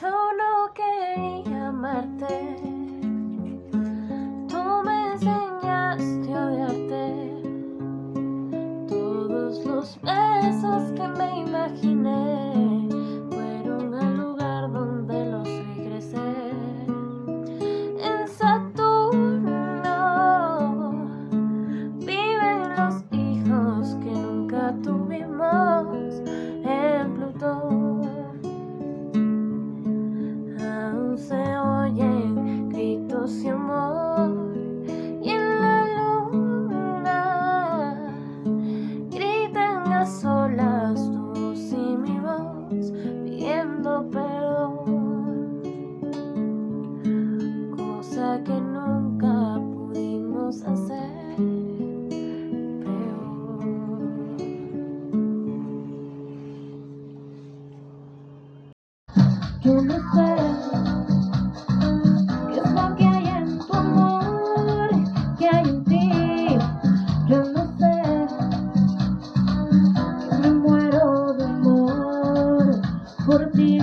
Yo no quería amarte, tú me enseñaste a odiarte. Todos los besos que me imaginé. Yo no sé qué es lo que hay en tu amor, qué hay en ti. Yo no sé que me muero de amor por ti.